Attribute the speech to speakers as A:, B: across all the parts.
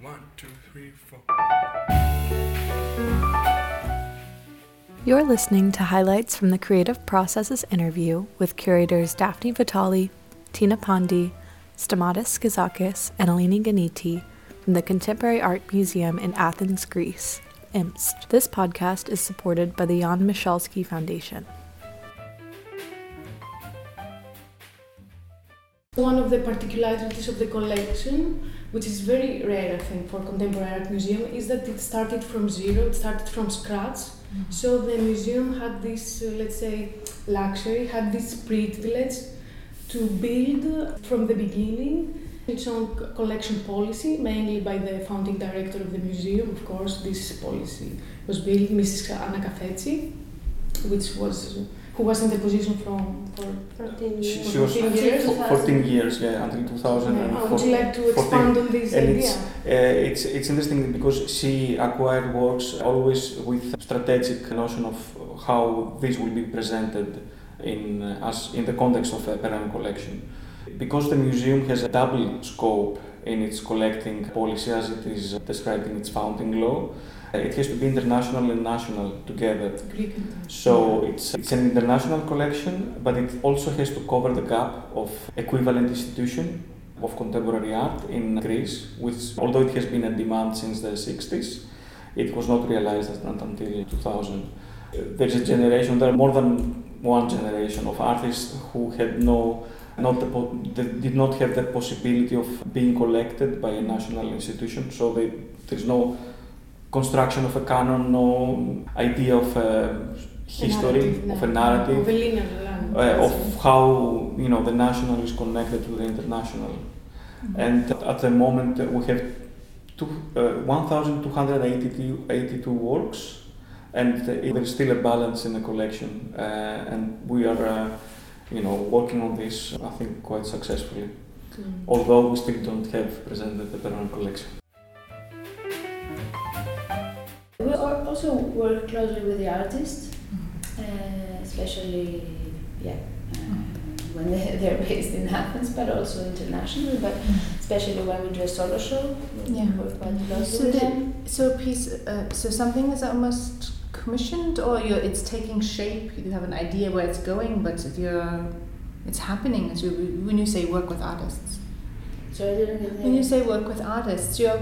A: One, two, three, four.
B: You're listening to highlights from the Creative Processes interview with curators Daphne Vitali, Tina Pandi, Stamatis Schizakis, and Eleni Ganiti from the Contemporary Art Museum in Athens, Greece, EMST. This podcast is supported by the Jan Michalski Foundation.
C: One of the particularities of the collection, which is very rare, I think, for contemporary art museum, is that it started from zero. It started from scratch. So the museum had this, uh, let's say, luxury, had this privilege to build from the beginning its own collection policy, mainly by the founding director of the museum. Of course, this policy was built, Mrs. Anna Kafetsi, which was who was in the position from for
D: 14
E: She,
D: years.
E: she was
C: 14 years.
E: 14 years, yeah, until
C: Yeah.
E: 2004.
C: Would you like to
E: 14.
C: expand on this
E: And
C: idea?
E: it's, uh, it's, it's interesting because she acquired works always with strategic notion of how this will be presented in, uh, as, in the context of a Perrin collection. Because the museum has a double scope in its collecting policy as it is described in its founding law, it has to be international and national together.
C: Greek.
E: So it's, it's an international collection, but it also has to cover the gap of equivalent institution of contemporary art in Greece, which although it has been a demand since the 60s, it was not realized not until 2000. Uh, There's a generation, there are more than one generation of artists who had no, not the, did not have the possibility of being collected by a national institution, so they, there's no construction of a canon, no idea of a history,
C: narrative,
E: of a narrative,
C: Of a linear line.
E: uh, of how you know the national is connected to the international. And at the moment uh, we have two, uh, 1,282 82 works, and uh, there is still a balance in the collection, uh, and we are. Uh, you know, working on this, I think, quite successfully.
C: Mm.
E: Although we still don't have presented the Peron collection.
D: We also work closely with the artists, uh, especially yeah, uh, when they, they're based in Athens, but also internationally. But especially when we do a solo show, we
F: Yeah.
D: work quite closely
F: So
D: with
F: the-
D: them.
F: So a piece, uh, so something is almost commissioned, or you're, it's taking shape. You have an idea where it's going, but you're, it's happening. So when you say work with artists,
D: So I didn't
F: when you say work with artists, you're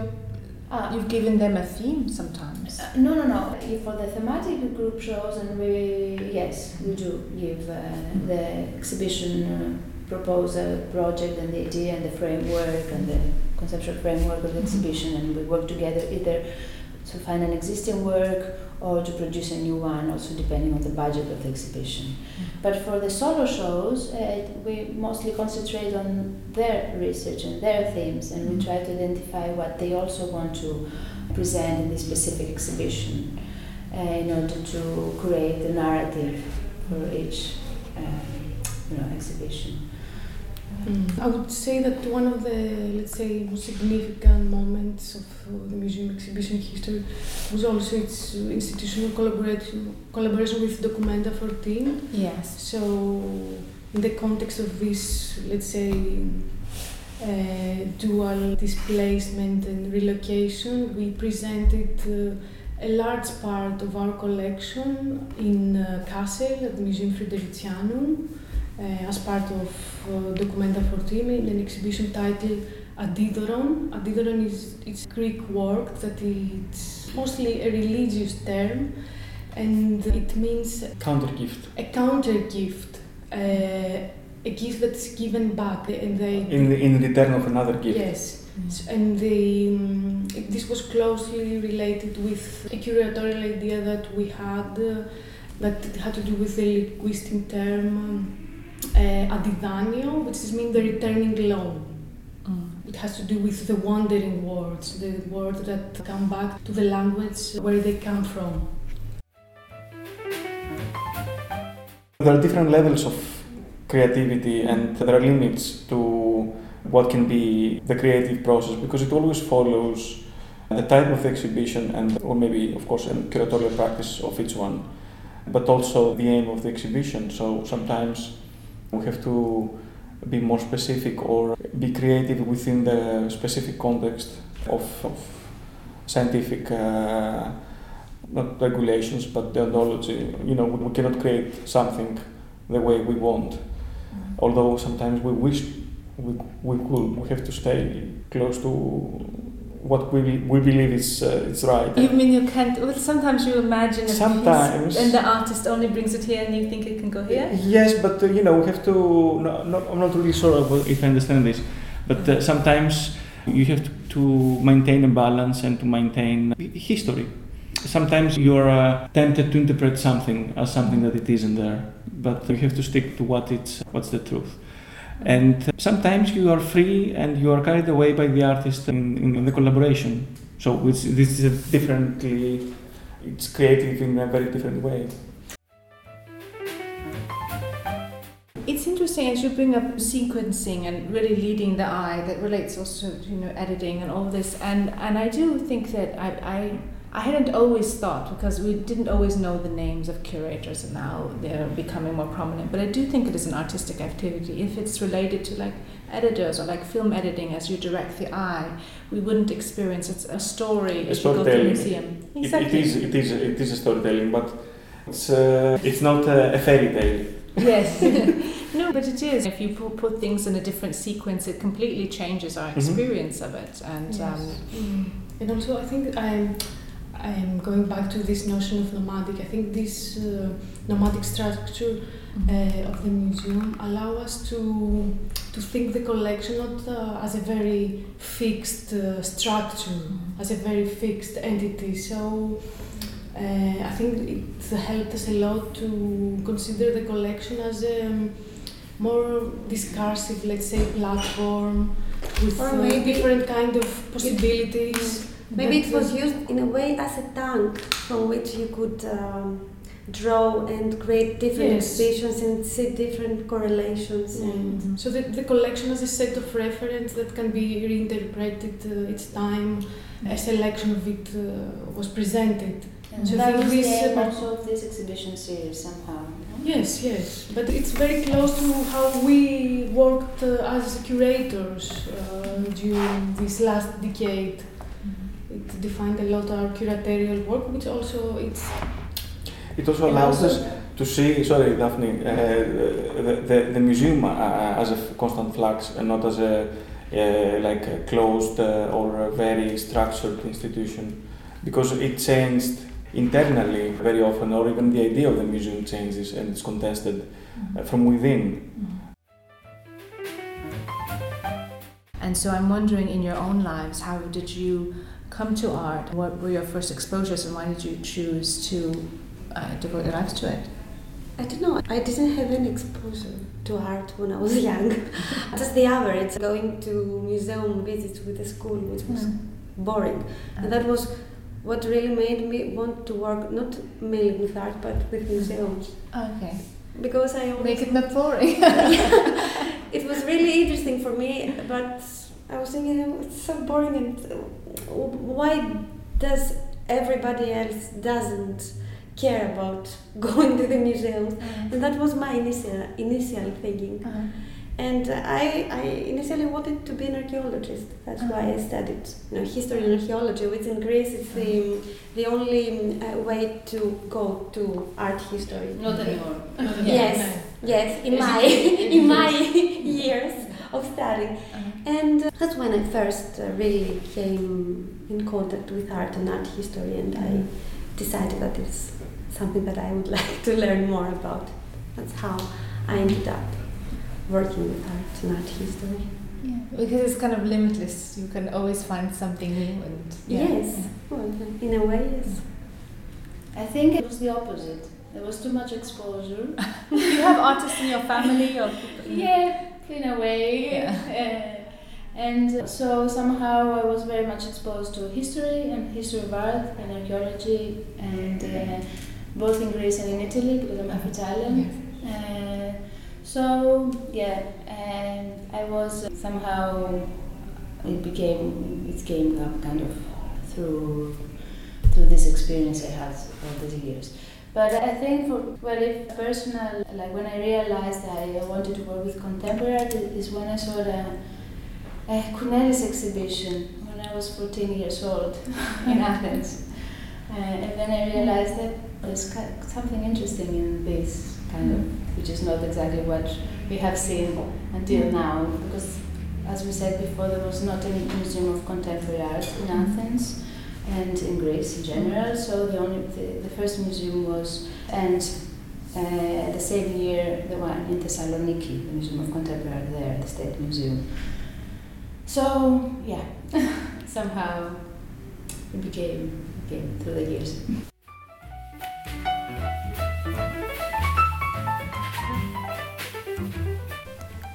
D: Ah,
F: you've given them a theme sometimes.
D: Uh, no, no, no. If For the thematic group shows, and we yes, we do give uh, the exhibition uh, proposal, project, and the idea, and the framework, and the conceptual framework of the exhibition, and we work together either to find an existing work or to produce a new one, also depending on the budget of the exhibition. But for the solo shows, uh, we mostly concentrate on their research and their themes, and we try to identify what they also want to present in this specific exhibition uh, in order to create the narrative for each um, you know, exhibition.
C: Mm. I would say that one of the, let's say, most significant moments of the museum exhibition history was also its institutional collaboration, collaboration with Documenta 14.
F: Yes.
C: So, in the context of this, let's say, uh, dual displacement and relocation, we presented uh, a large part of our collection in uh, Kassel at the Museum Fridericianum uh, as part of uh, Documenta 14 in an exhibition titled Antidoron. Antidoron is it's Greek word that it's mostly a religious term and it means
E: Counter gift.
C: a counter gift, uh, a gift that's given back, and they
E: In, in return of another gift.
C: yes, and the um, this was closely related with a curatorial idea that we had uh, that had to do with the linguistic term um, uh, antidaneio, which is mean the returning loan.
F: Mm.
C: It has to do with the wandering words, the words that come back to the language where they come from.
E: There are different levels of creativity and there are limits to what can be the creative process because it always follows the type of exhibition and or maybe of course a curatorial practice of each one but also the aim of the exhibition so sometimes we have to be more specific or be creative within the specific context of, of scientific uh, not regulations but deontology. You know, we, cannot create something the way we want.
F: Mm-hmm.
E: Although sometimes we wish we, we could, we have to stay close to what we, we believe is uh, it's right.
F: You mean you can't? Well, sometimes you imagine a
E: Sometimes.
F: piece and the artist only brings it here, and you think it can go here.
E: Yes, but uh, you know, we have to. No, no, I'm not really sure if I understand this, but uh, sometimes you have to, to maintain a balance and to maintain history. Sometimes you are uh, tempted to interpret something as something that it isn't there, but you have to stick to what it's what's the truth. And sometimes you are free and you are carried away by the artist in, in, the collaboration. So this is a differently, it's creative in a very different way.
F: It's interesting as you bring up sequencing and really leading the eye that relates also to you know editing and all this and and I do think that I, I I hadn't always thought because we didn't always know the names of curators and now they're becoming more prominent. But I do think it is an artistic activity. If it's related to like editors or like film editing as you direct the eye, we wouldn't experience it's a story
E: A
F: if you go to a
E: storytelling.
F: museum.
E: It,
F: Exactly.
E: it is it is it is a storytelling, but it's uh, it's not a, a fairy tale.
F: Yes. no, but it is. If you put, put things in a different sequence, it completely changes our
E: Mhm.
F: experience of it. And
C: Yes.
F: um,
C: Mm. And also, I think I'm, I'm going back to this notion of nomadic. I think this uh, nomadic structure uh, of the museum allow us to to think the collection not uh, as a very fixed uh, structure, as a very fixed entity. So. Uh, I think it helped us a lot to consider the collection as a more discursive, let's say, platform with uh, different kind of possibilities.
A: Maybe it was used in a way as a tank from which you could um, draw and create different
C: Yes.
A: exhibitions and see different correlations. And
C: Mm. So the, the collection as a set of reference that can be reinterpreted uh, each time a selection of it uh, was presented.
D: And
C: So
D: that
C: think
D: was
C: this,
D: the aim
C: uh,
D: also of this exhibition series somehow. no?
C: Yes, yes, but it's very close to how we worked uh, as curators uh, during this last decade. It defined a lot our curatorial work, which also it's
E: It also allows
C: also-
E: us to see, sorry, Daphne, uh, the, the, the museum uh, as a constant flux and not as a uh, like a closed uh, or a very structured institution, because it changed internally very often, or even the idea of the museum changes and it's contested uh, from within.
F: And so I'm wondering in your own lives, how did you come to art? What were your first exposures and why did you choose to uh, devote your lives to it?
A: I don't know, I didn't have any exposure to art when I was young. Just the average, going to museum visits with the school, which was
F: Mm.
A: boring. And that was what really made me want to work not mainly with art but with museums.
F: Okay.
A: Because I always
F: Make it not boring.
A: it was really interesting for me, but I was thinking "Oh, it's so boring and uh, why does everybody else doesn't care about going to the museums? And that was my initial initial thinking.
F: Uh-huh.
A: And I, I initially wanted to be an archaeologist. That's why I studied you know, history and archaeology, which in Greece is the, the only uh, way to go to art history.
D: Not anymore.
A: Yes, yes, in my in my years of studying, and uh, that's when I first uh, really came in contact with art and art history, and I decided that it's something that I would like to learn more about. That's how I ended up working with art and art history.
F: Yeah, because it's kind of limitless. You can always find something new and yeah.
A: Yes, well, in a way, yes.
D: I think it was the opposite. There was too much exposure.
F: Do you have artists in your family or people?
D: Yeah, in a way.
F: Yeah.
D: Uh, and so somehow I was very much exposed to history and history of art and archaeology, and uh, both in Greece and in Italy because I'm half Italian. Uh, so yeah, and I was somehow it became it came up kind of through through this experience I had over the years. But I think for well, if personal, like when I realized I wanted to work with contemporary art is when I saw the uh, exhibition when I was 14 years old. In Athens. Uh, and then I realized that there's something interesting in this kind of, which is not exactly what we have seen until now, because as we said before, there was not a museum of contemporary art in Athens and in Greece in general. So the only the, the first museum was and uh, the same year the one in Thessaloniki, the Museum of Contemporary Art there, the State Museum. So yeah, somehow it became became through the years.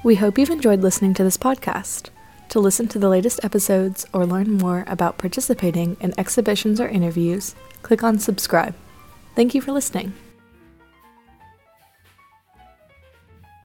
B: We hope you've enjoyed listening to this podcast. To listen to the latest episodes or learn more about participating in exhibitions or interviews, click on subscribe. Thank you for listening.